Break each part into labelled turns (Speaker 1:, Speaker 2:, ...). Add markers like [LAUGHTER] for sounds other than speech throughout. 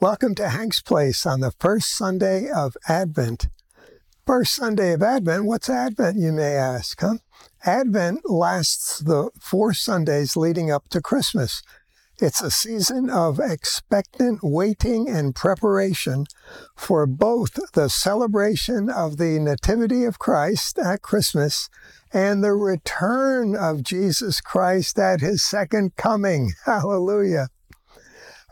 Speaker 1: Welcome to Hank's Place on the first Sunday of Advent. First Sunday of Advent, what's Advent, you may ask, huh? Advent lasts the four Sundays leading up to Christmas. It's a season of expectant waiting and preparation for both the celebration of the Nativity of Christ at Christmas and the return of Jesus Christ at his second coming. [LAUGHS] Hallelujah.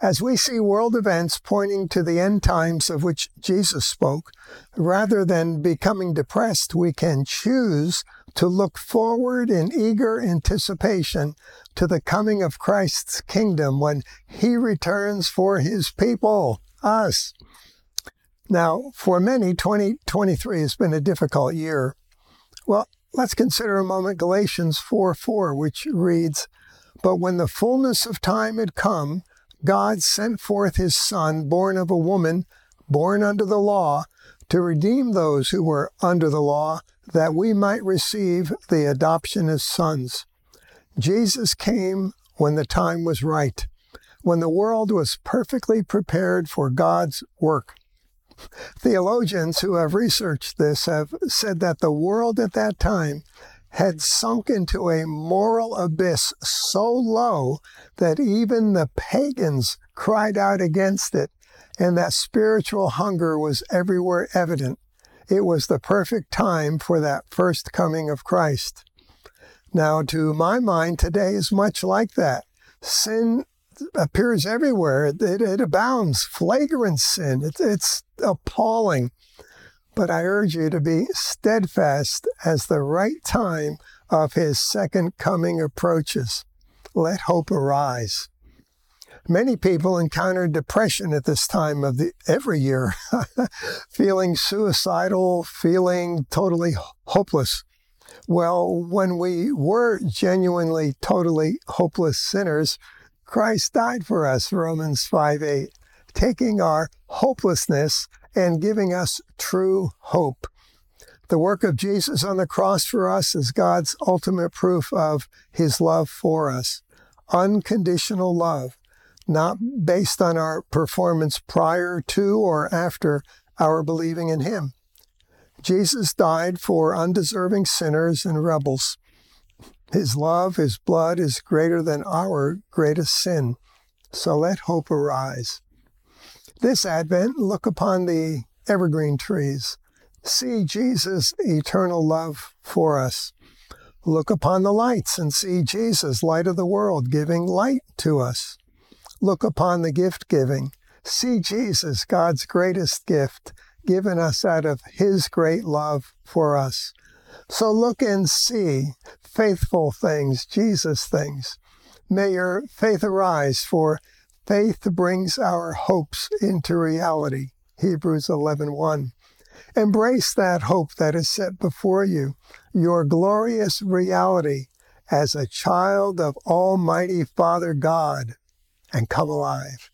Speaker 1: As we see world events pointing to the end times of which Jesus spoke, rather than becoming depressed, we can choose to look forward in eager anticipation to the coming of Christ's kingdom when he returns for his people, us. Now, for many, 2023 has been a difficult year. Well, let's consider a moment Galatians 4 4, which reads, But when the fullness of time had come, God sent forth his Son, born of a woman, born under the law, to redeem those who were under the law, that we might receive the adoption as sons. Jesus came when the time was right, when the world was perfectly prepared for God's work. Theologians who have researched this have said that the world at that time had sunk into a moral abyss so low that even the pagans cried out against it, and that spiritual hunger was everywhere evident. It was the perfect time for that first coming of Christ. Now, to my mind, today is much like that. Sin appears everywhere, it, it abounds, flagrant sin. It, it's appalling. But I urge you to be steadfast as the right time of his second coming approaches. Let hope arise. Many people encounter depression at this time of the every year, [LAUGHS] feeling suicidal, feeling totally hopeless. Well, when we were genuinely, totally hopeless sinners, Christ died for us, Romans 5 8, taking our hopelessness and giving us true hope. The work of Jesus on the cross for us is God's ultimate proof of his love for us. Unconditional love, not based on our performance prior to or after our believing in him. Jesus died for undeserving sinners and rebels. His love, his blood is greater than our greatest sin. So let hope arise. This Advent, look upon the evergreen trees. See Jesus' eternal love for us. Look upon the lights and see Jesus, light of the world, giving light to us. Look upon the gift giving. See Jesus, God's greatest gift, given us out of His great love for us. So look and see faithful things, Jesus things. May your faith arise, for Faith brings our hopes into reality. Hebrews 11:1. Embrace that hope that is set before you, your glorious reality as a child of Almighty Father God, and come alive.